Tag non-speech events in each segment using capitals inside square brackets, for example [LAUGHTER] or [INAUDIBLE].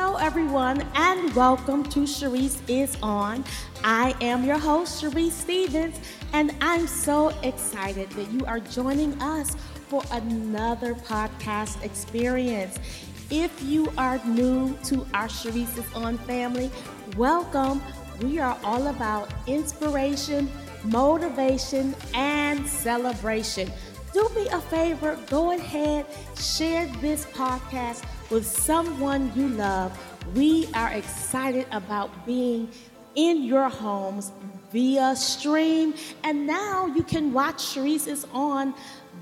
Hello, everyone, and welcome to Sharice is On. I am your host, Sharice Stevens, and I'm so excited that you are joining us for another podcast experience. If you are new to our Sharice is On family, welcome. We are all about inspiration, motivation, and celebration. Do me a favor, go ahead, share this podcast with someone you love. We are excited about being in your homes via stream. And now you can watch Sharice is on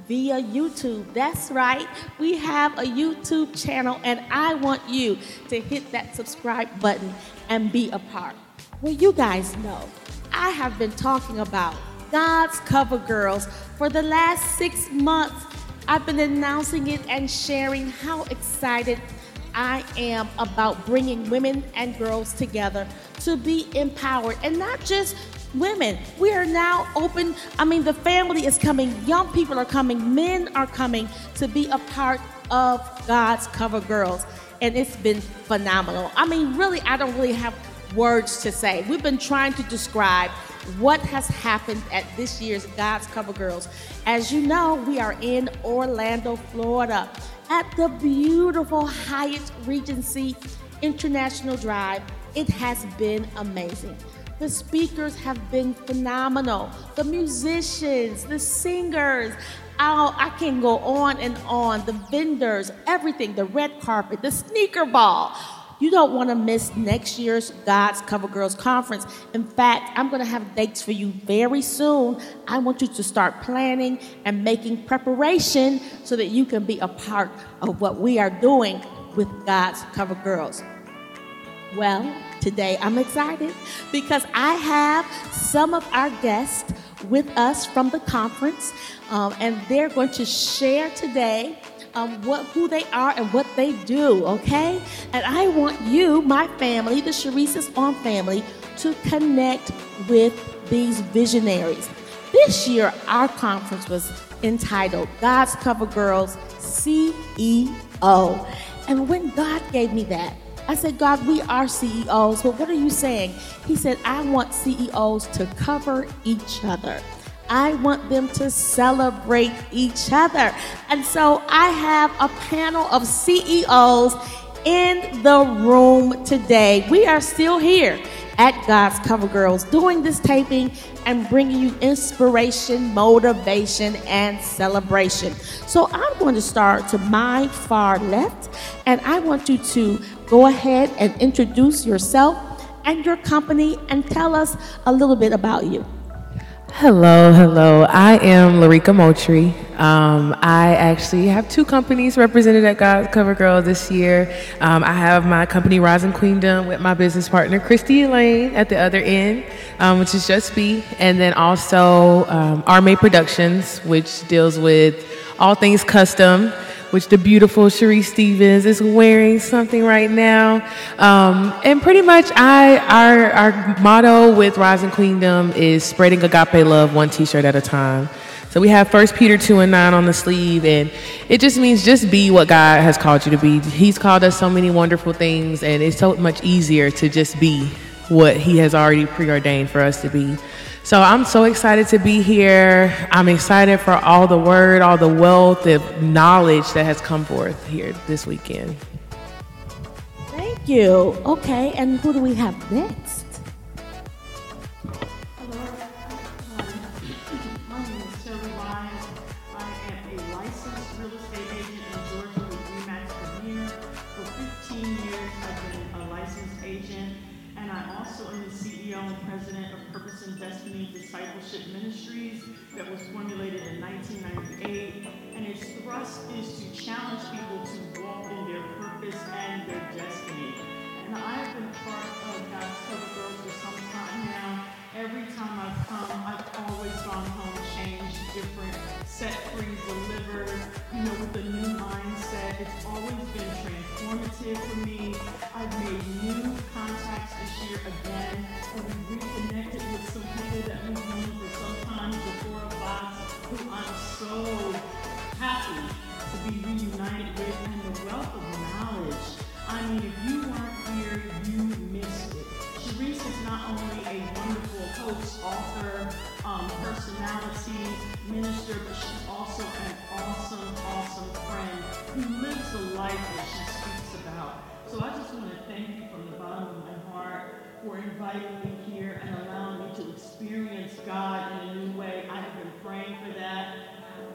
via YouTube. That's right. We have a YouTube channel, and I want you to hit that subscribe button and be a part. Well, you guys know I have been talking about God's Cover Girls for the last six months. I've been announcing it and sharing how excited I am about bringing women and girls together to be empowered and not just women. We are now open. I mean, the family is coming, young people are coming, men are coming to be a part of God's Cover Girls. And it's been phenomenal. I mean, really, I don't really have words to say. We've been trying to describe what has happened at this year's God's Cover Girls. As you know, we are in Orlando, Florida at the beautiful Hyatt Regency International Drive. It has been amazing. The speakers have been phenomenal. The musicians, the singers, oh, I can go on and on. The vendors, everything, the red carpet, the sneaker ball. You don't want to miss next year's God's Cover Girls Conference. In fact, I'm going to have dates for you very soon. I want you to start planning and making preparation so that you can be a part of what we are doing with God's Cover Girls. Well, today I'm excited because I have some of our guests with us from the conference, um, and they're going to share today um, what, who they are and what they do, okay? And I want you, my family, the Sharice's On family, to connect with these visionaries. This year, our conference was entitled God's Cover Girls CEO. And when God gave me that, I said, God, we are CEOs, but what are you saying? He said, I want CEOs to cover each other. I want them to celebrate each other. And so I have a panel of CEOs in the room today. We are still here at God's Cover Girls doing this taping and bringing you inspiration, motivation, and celebration. So I'm going to start to my far left, and I want you to go ahead and introduce yourself and your company and tell us a little bit about you. Hello, hello. I am Larika Moultrie. Um, I actually have two companies represented at God's Cover Girl this year. Um, I have my company Rising Queendom with my business partner Christy Elaine at the other end, um, which is Just Be, and then also um, Arme Productions, which deals with all things custom which the beautiful Sharice Stevens is wearing something right now. Um, and pretty much, I our our motto with Rising Queendom is spreading agape love one T-shirt at a time. So we have First Peter two and nine on the sleeve, and it just means just be what God has called you to be. He's called us so many wonderful things, and it's so much easier to just be what He has already preordained for us to be. So I'm so excited to be here. I'm excited for all the word, all the wealth of knowledge that has come forth here this weekend. Thank you. Okay, and who do we have next? So inviting me here and allowing me to experience God in a new way. I have been praying for that.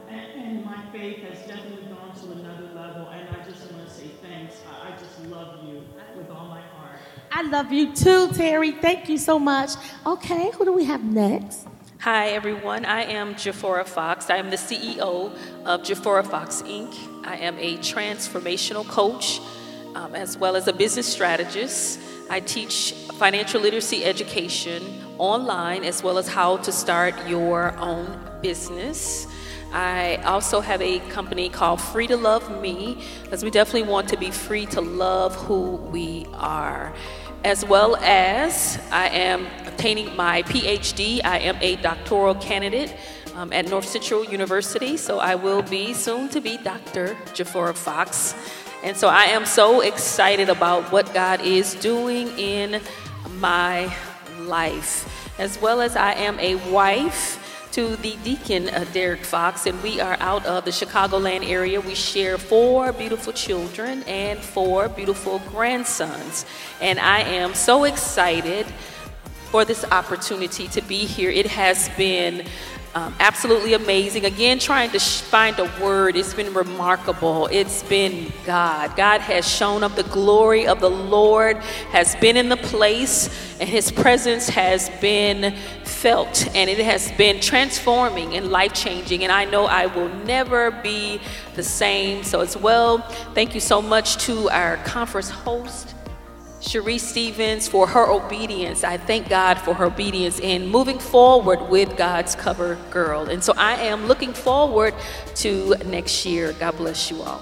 And, and my faith has definitely gone to another level. And I just want to say thanks. I, I just love you with all my heart. I love you too, Terry. Thank you so much. Okay, who do we have next? Hi, everyone. I am Jafora Fox. I am the CEO of Jafora Fox Inc. I am a transformational coach um, as well as a business strategist. I teach financial literacy education online as well as how to start your own business. I also have a company called Free to Love Me, because we definitely want to be free to love who we are. As well as I am obtaining my PhD, I am a doctoral candidate um, at North Central University, so I will be soon to be Dr. Jafora Fox. And so I am so excited about what God is doing in my life, as well as I am a wife to the deacon uh, Derek Fox, and we are out of the Chicagoland area. We share four beautiful children and four beautiful grandsons, and I am so excited for this opportunity to be here. It has been um, absolutely amazing. Again, trying to sh- find a word, it's been remarkable. It's been God. God has shown up. The glory of the Lord has been in the place, and His presence has been felt, and it has been transforming and life changing. And I know I will never be the same. So, as well, thank you so much to our conference host. Sharice Stevens for her obedience. I thank God for her obedience in moving forward with God's cover girl. And so I am looking forward to next year. God bless you all.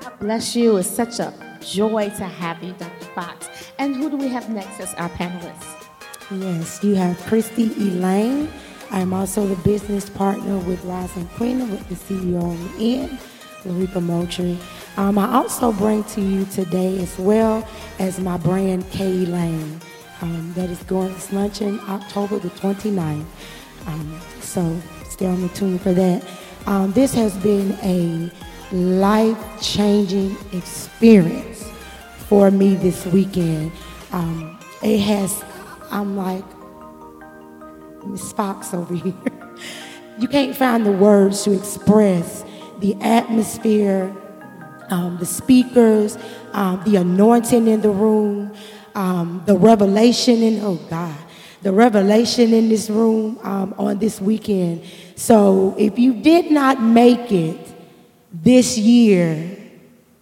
God bless you. It's such a joy to have you, Dr. Fox. And who do we have next as our panelists? Yes, you have Christy Elaine. I'm also the business partner with Rosin Queen with the CEO on the end, Larika Moultrie. Um, I also bring to you today as well as my brand K Lane um, that is going to luncheon October the 29th. Um, so stay on the tune for that. Um, this has been a life-changing experience for me this weekend. Um, it has, I'm like Miss Fox over here. [LAUGHS] you can't find the words to express the atmosphere um, the speakers, um, the anointing in the room, um, the revelation in, oh God, the revelation in this room um, on this weekend. So if you did not make it this year,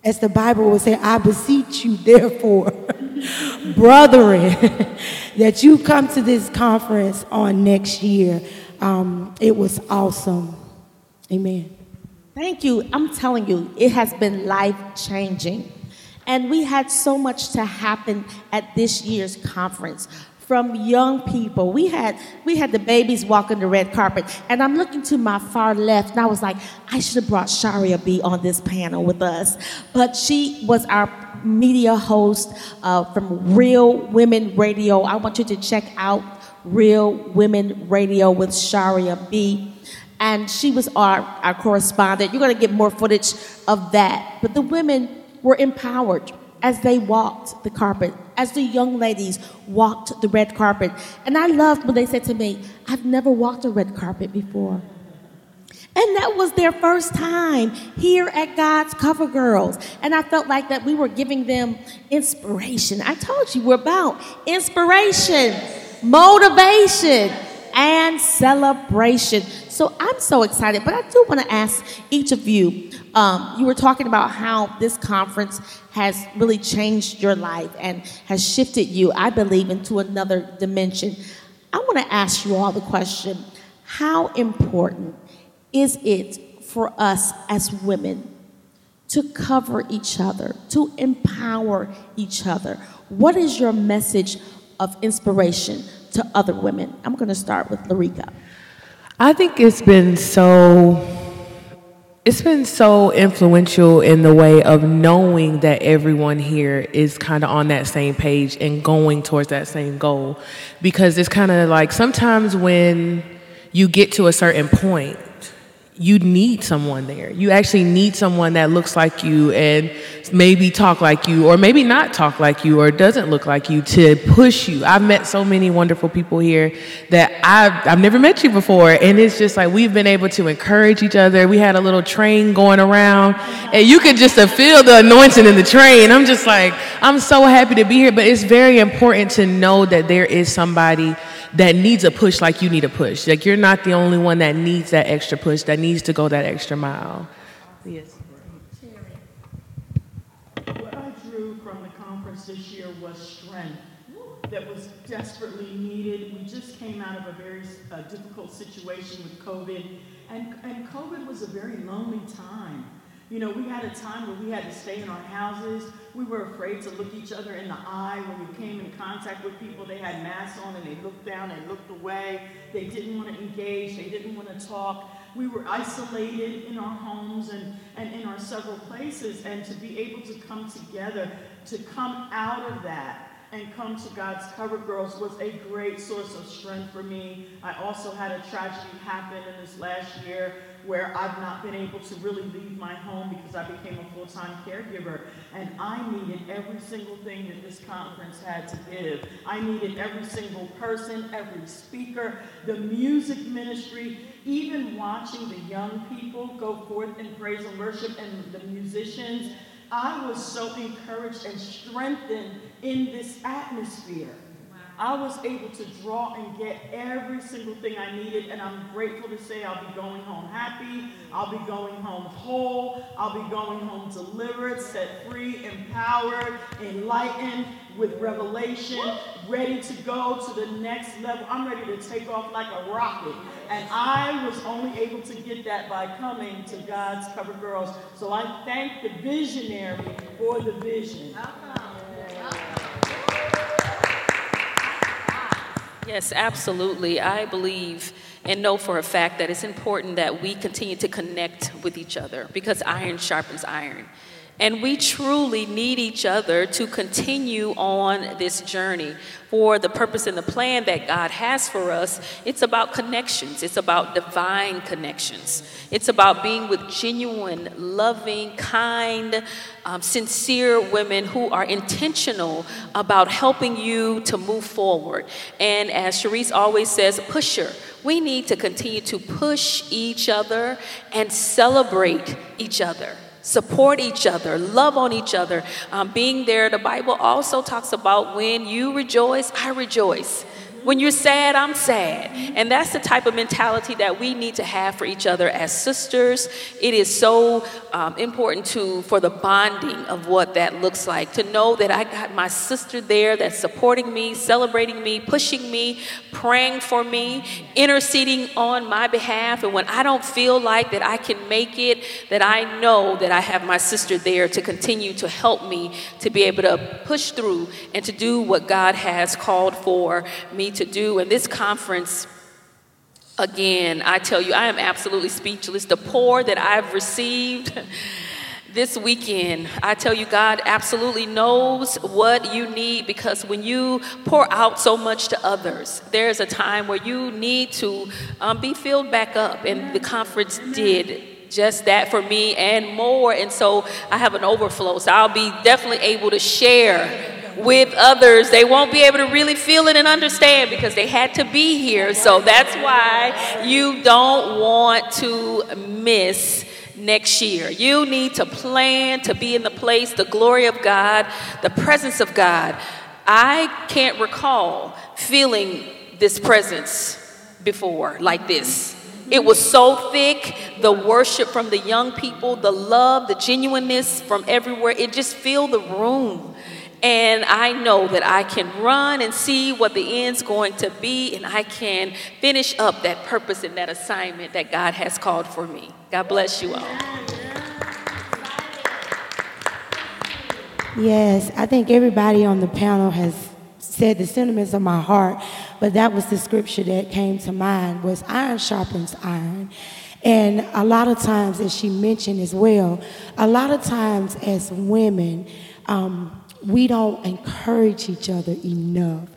as the Bible will say, I beseech you, therefore, [LAUGHS] brethren, [LAUGHS] that you come to this conference on next year. Um, it was awesome. Amen. Thank you. I'm telling you, it has been life changing. And we had so much to happen at this year's conference from young people. We had we had the babies walking the red carpet, and I'm looking to my far left, and I was like, I should have brought Sharia B on this panel with us, but she was our media host uh, from Real Women Radio. I want you to check out Real Women Radio with Sharia B and she was our, our correspondent. You're going to get more footage of that. But the women were empowered as they walked the carpet, as the young ladies walked the red carpet. And I loved when they said to me, I've never walked a red carpet before. And that was their first time here at God's Cover Girls. And I felt like that we were giving them inspiration. I told you we're about inspiration, motivation, and celebration. So I'm so excited, but I do want to ask each of you. Um, you were talking about how this conference has really changed your life and has shifted you, I believe, into another dimension. I want to ask you all the question how important is it for us as women to cover each other, to empower each other? What is your message of inspiration to other women? I'm going to start with Larika. I think it's been so it's been so influential in the way of knowing that everyone here is kind of on that same page and going towards that same goal. Because it's kind of like sometimes when you get to a certain point, you need someone there. You actually need someone that looks like you and maybe talk like you or maybe not talk like you or doesn't look like you to push you. I've met so many wonderful people here that I've, I've never met you before. And it's just like we've been able to encourage each other. We had a little train going around and you could just feel the anointing in the train. I'm just like, I'm so happy to be here. But it's very important to know that there is somebody that needs a push like you need a push. Like you're not the only one that needs that extra push, that needs to go that extra mile. Yes. What I drew from the conference this year was strength that was desperately needed. We just came out of a very uh, difficult situation with COVID, and, and COVID was a very lonely time. You know, we had a time where we had to stay in our houses. We were afraid to look each other in the eye when we came in contact with people. They had masks on and they looked down, they looked away. They didn't want to engage, they didn't want to talk. We were isolated in our homes and, and in our several places. And to be able to come together, to come out of that, and come to God's Cover Girls was a great source of strength for me. I also had a tragedy happen in this last year where I've not been able to really leave my home because I became a full-time caregiver. And I needed every single thing that this conference had to give. I needed every single person, every speaker, the music ministry, even watching the young people go forth in praise and worship and the musicians I was so encouraged and strengthened in this atmosphere. I was able to draw and get every single thing I needed, and I'm grateful to say I'll be going home happy, I'll be going home whole, I'll be going home delivered, set free, empowered, enlightened, with revelation, ready to go to the next level. I'm ready to take off like a rocket. And I was only able to get that by coming to God's Cover Girls. So I thank the visionary for the vision. Yes, absolutely. I believe and know for a fact that it's important that we continue to connect with each other because iron sharpens iron. And we truly need each other to continue on this journey for the purpose and the plan that God has for us. It's about connections, it's about divine connections. It's about being with genuine, loving, kind, um, sincere women who are intentional about helping you to move forward. And as Sharice always says, pusher. We need to continue to push each other and celebrate each other support each other, love on each other, um, being there. The Bible also talks about when you rejoice, I rejoice. When you're sad, I'm sad. And that's the type of mentality that we need to have for each other as sisters. It is so um, important to for the bonding of what that looks like. To know that I got my sister there that's supporting me, celebrating me, pushing me, praying for me, interceding on my behalf. And when I don't feel like that I can make it, that I know that I have my sister there to continue to help me to be able to push through and to do what God has called for me to do. And this conference, again, I tell you, I am absolutely speechless. The pour that I've received [LAUGHS] this weekend, I tell you, God absolutely knows what you need because when you pour out so much to others, there's a time where you need to um, be filled back up. And the conference did just that for me and more. And so I have an overflow. So I'll be definitely able to share with others, they won't be able to really feel it and understand because they had to be here. So that's why you don't want to miss next year. You need to plan to be in the place, the glory of God, the presence of God. I can't recall feeling this presence before like this. It was so thick, the worship from the young people, the love, the genuineness from everywhere. It just filled the room. And I know that I can run and see what the end's going to be, and I can finish up that purpose and that assignment that God has called for me. God bless you all. Yes, I think everybody on the panel has said the sentiments of my heart, but that was the scripture that came to mind was iron sharpens iron. And a lot of times, as she mentioned as well, a lot of times as women, um, we don't encourage each other enough.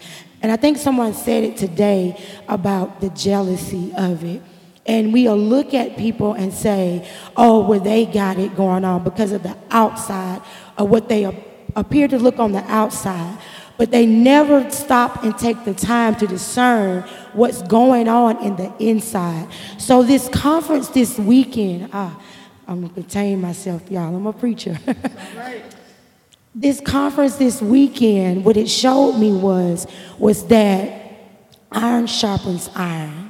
And I think someone said it today about the jealousy of it. And we'll look at people and say, oh, well, they got it going on because of the outside of what they appear to look on the outside. But they never stop and take the time to discern what's going on in the inside. So, this conference this weekend, ah, I'm gonna contain myself, y'all. I'm a preacher. [LAUGHS] this conference this weekend, what it showed me was, was that iron sharpens iron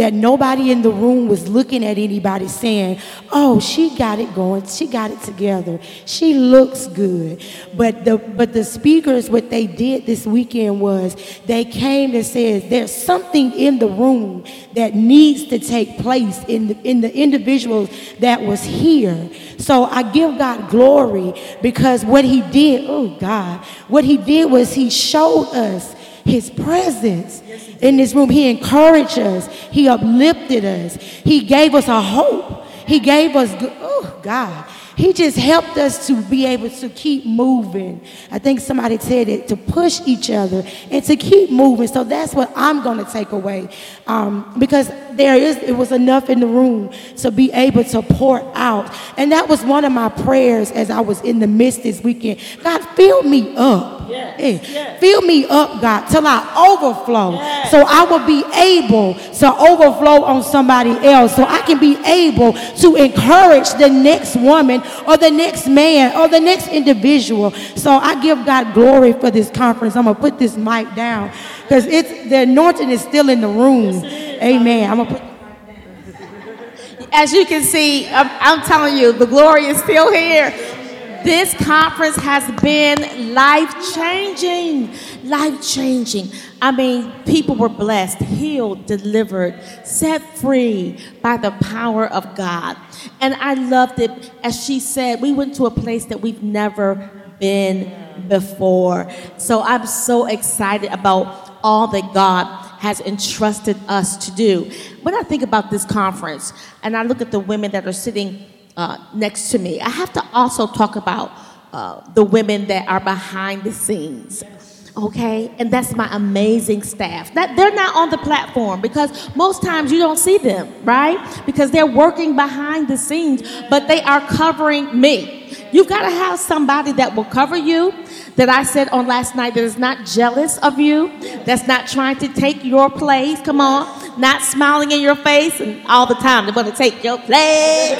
that nobody in the room was looking at anybody saying, "Oh, she got it going. She got it together. She looks good." But the but the speakers what they did this weekend was they came and said, "There's something in the room that needs to take place in the, in the individuals that was here." So I give God glory because what he did, oh God, what he did was he showed us his presence in this room. He encouraged us, He uplifted us, He gave us a hope. He gave us, oh God, he just helped us to be able to keep moving. I think somebody said it to push each other and to keep moving. So that's what I'm going to take away um, because there is it was enough in the room to be able to pour out, and that was one of my prayers as I was in the midst this weekend. God, fill me up. Yes. Eh, yes. Fill me up, God, till I overflow. Yes. So I will be able to overflow on somebody else. So I can be able to encourage the next woman or the next man or the next individual. So I give God glory for this conference. I'm gonna put this mic down because it's the anointing is still in the room. Amen. I'm gonna put [LAUGHS] as you can see, I'm, I'm, telling you, the glory is still here. This conference has been life changing. Life changing. I mean, people were blessed, healed, delivered, set free by the power of God. And I loved it. As she said, we went to a place that we've never been before. So I'm so excited about all that God has entrusted us to do. When I think about this conference and I look at the women that are sitting uh, next to me, I have to also talk about uh, the women that are behind the scenes okay? And that's my amazing staff. That they're not on the platform because most times you don't see them right? Because they're working behind the scenes but they are covering me. You've got to have somebody that will cover you that i said on last night that is not jealous of you that's not trying to take your place come on not smiling in your face and all the time they want to take your place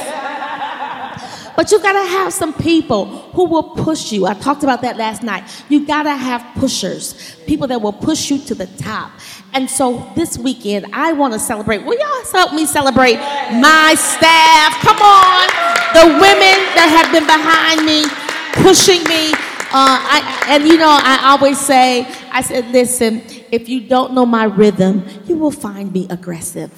but you gotta have some people who will push you. I talked about that last night. You gotta have pushers, people that will push you to the top. And so this weekend, I wanna celebrate. Will y'all help me celebrate my staff? Come on. The women that have been behind me, pushing me. Uh, I, and you know, I always say, I said, listen, if you don't know my rhythm, you will find me aggressive.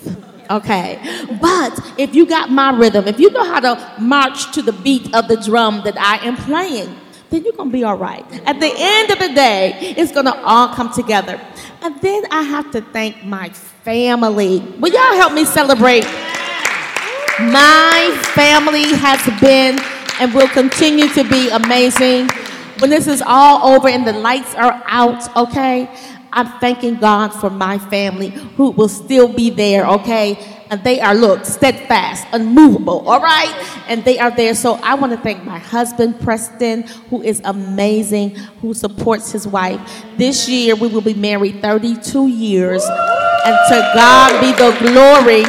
Okay. But if you got my rhythm, if you know how to march to the beat of the drum that I am playing, then you're going to be all right. At the end of the day, it's going to all come together. And then I have to thank my family. Will y'all help me celebrate? My family has been and will continue to be amazing. When this is all over and the lights are out, okay? I'm thanking God for my family who will still be there, okay? And they are, look, steadfast, unmovable, all right? And they are there. So I want to thank my husband, Preston, who is amazing, who supports his wife. This year, we will be married 32 years. And to God be the glory.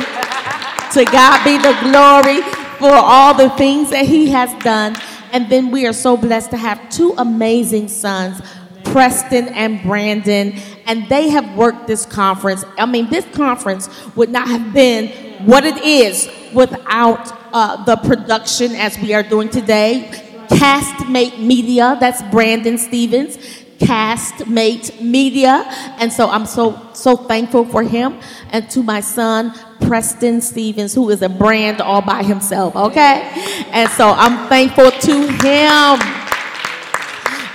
To God be the glory for all the things that he has done. And then we are so blessed to have two amazing sons Preston and Brandon, and they have worked this conference. I mean, this conference would not have been what it is without uh, the production as we are doing today. Castmate Media, that's Brandon Stevens. Castmate Media, and so I'm so so thankful for him, and to my son Preston Stevens, who is a brand all by himself. Okay, and so I'm thankful to him.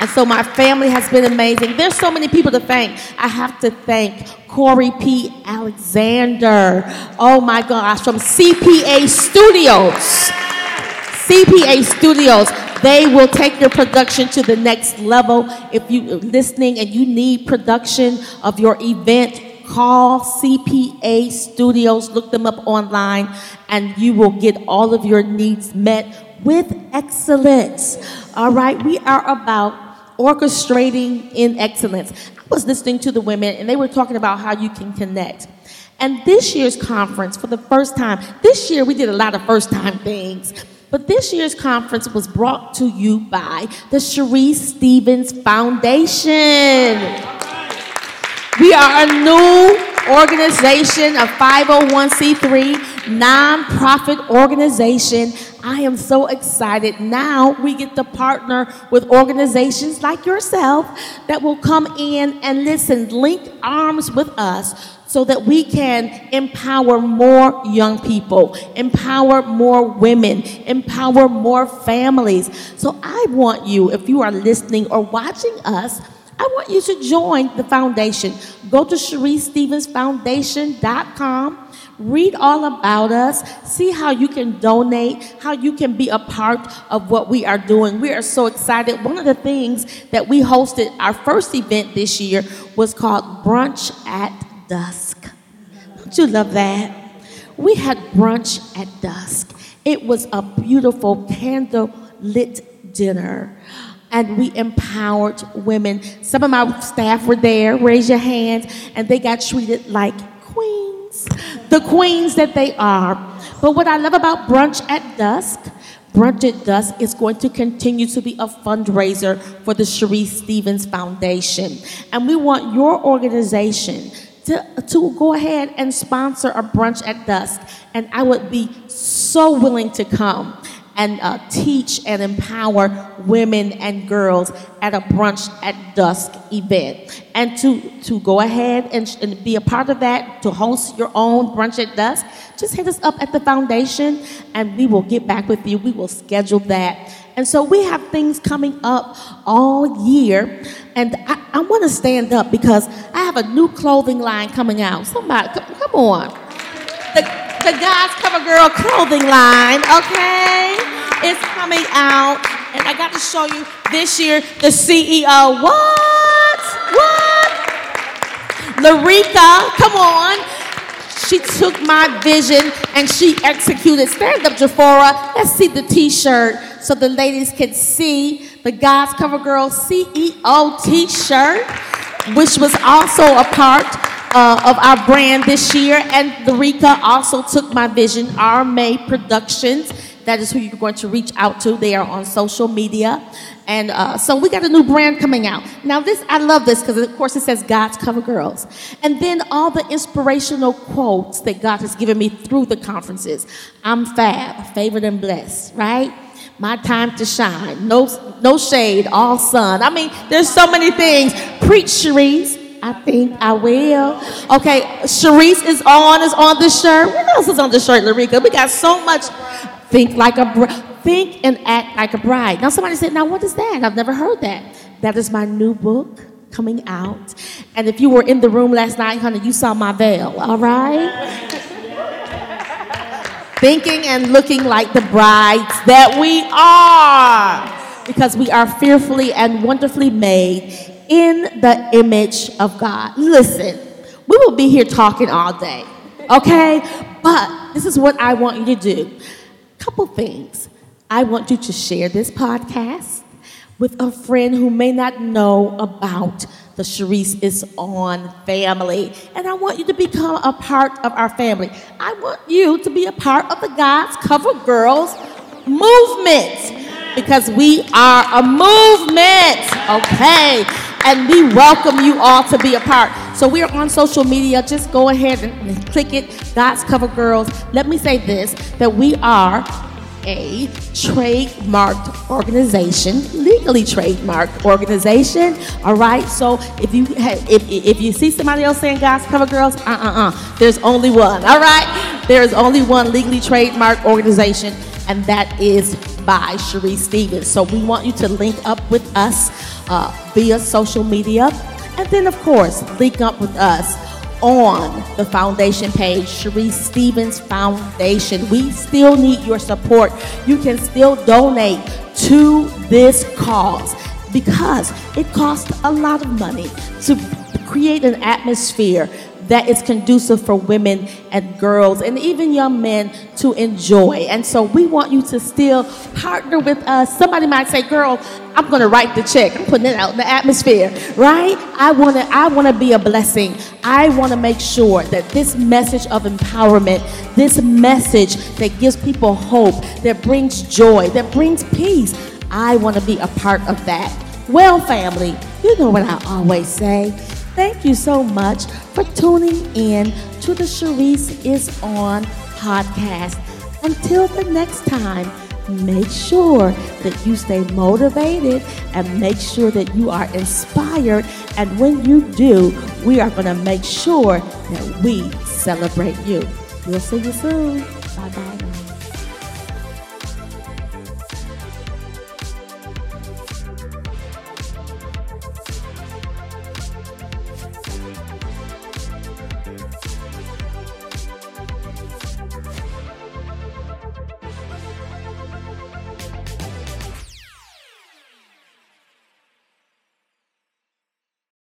And so my family has been amazing. There's so many people to thank. I have to thank Corey P. Alexander. Oh my gosh, from CPA Studios. CPA Studios. They will take your production to the next level. If you are listening and you need production of your event, call CPA Studios, look them up online, and you will get all of your needs met with excellence. All right, we are about orchestrating in excellence. I was listening to the women, and they were talking about how you can connect. And this year's conference, for the first time, this year we did a lot of first time things. But this year's conference was brought to you by the Sharice Stevens Foundation. We are a new organization, a 501c3 nonprofit organization. I am so excited. Now we get to partner with organizations like yourself that will come in and listen, link arms with us so that we can empower more young people, empower more women, empower more families. So I want you, if you are listening or watching us, I want you to join the foundation. Go to ShariceStevensFoundation.com. Read all about us. See how you can donate, how you can be a part of what we are doing. We are so excited. One of the things that we hosted, our first event this year, was called Brunch at Dusk. Don't you love that? We had brunch at dusk. It was a beautiful candle lit dinner and we empowered women. Some of my staff were there, raise your hands, and they got treated like queens, the queens that they are. But what I love about Brunch at Dusk, Brunch at Dusk is going to continue to be a fundraiser for the Sharice Stevens Foundation. And we want your organization to, to go ahead and sponsor a brunch at dusk. And I would be so willing to come and uh, teach and empower women and girls at a brunch at dusk event. And to, to go ahead and, and be a part of that, to host your own brunch at dusk, just hit us up at the foundation and we will get back with you. We will schedule that. And so we have things coming up all year. And I, I want to stand up because I have a new clothing line coming out. Somebody, come, come on. The, the God's Cover Girl clothing line, okay? It's coming out. And I got to show you this year the CEO. What? What? Larika, come on. She took my vision and she executed. Stand up, Jafora. Let's see the t shirt so the ladies can see the God's Cover Girl CEO t shirt, which was also a part uh, of our brand this year. And Larika also took my vision, RMA Productions. That is who you're going to reach out to. They are on social media. And uh, so we got a new brand coming out. Now, this, I love this because, of course, it says God's Cover Girls. And then all the inspirational quotes that God has given me through the conferences. I'm fab, favored and blessed, right? My time to shine. No, no shade, all sun. I mean, there's so many things. Preach, Sharice. I think I will. Okay, Sharice is on, is on the shirt. What else is on the shirt, Larika? We got so much. Think like a bride. Think and act like a bride. Now, somebody said, Now, what is that? I've never heard that. That is my new book coming out. And if you were in the room last night, honey, you saw my veil, all right? Thinking and looking like the brides that we are. Because we are fearfully and wonderfully made in the image of God. Listen, we will be here talking all day, okay? But this is what I want you to do. Couple things. I want you to share this podcast with a friend who may not know about the Sharice is on family. And I want you to become a part of our family. I want you to be a part of the God's Cover Girls movement because we are a movement, okay? And we welcome you all to be a part. So we are on social media. Just go ahead and click it, God's Cover Girls. Let me say this that we are a trademarked organization, legally trademarked organization. All right. So if you have, if, if you see somebody else saying God's Cover Girls, uh uh uh, there's only one. All right. There is only one legally trademarked organization. And that is by Sharice Stevens. So we want you to link up with us uh, via social media, and then, of course, link up with us on the foundation page, Sharice Stevens Foundation. We still need your support. You can still donate to this cause because it costs a lot of money to create an atmosphere that is conducive for women and girls and even young men to enjoy. And so we want you to still partner with us. Somebody might say, "Girl, I'm going to write the check. I'm putting it out in the atmosphere." Right? I want to I want to be a blessing. I want to make sure that this message of empowerment, this message that gives people hope, that brings joy, that brings peace, I want to be a part of that. Well, family, you know what I always say. Thank you so much for tuning in to the Sharice is On podcast. Until the next time, make sure that you stay motivated and make sure that you are inspired. And when you do, we are going to make sure that we celebrate you. We'll see you soon. Bye bye.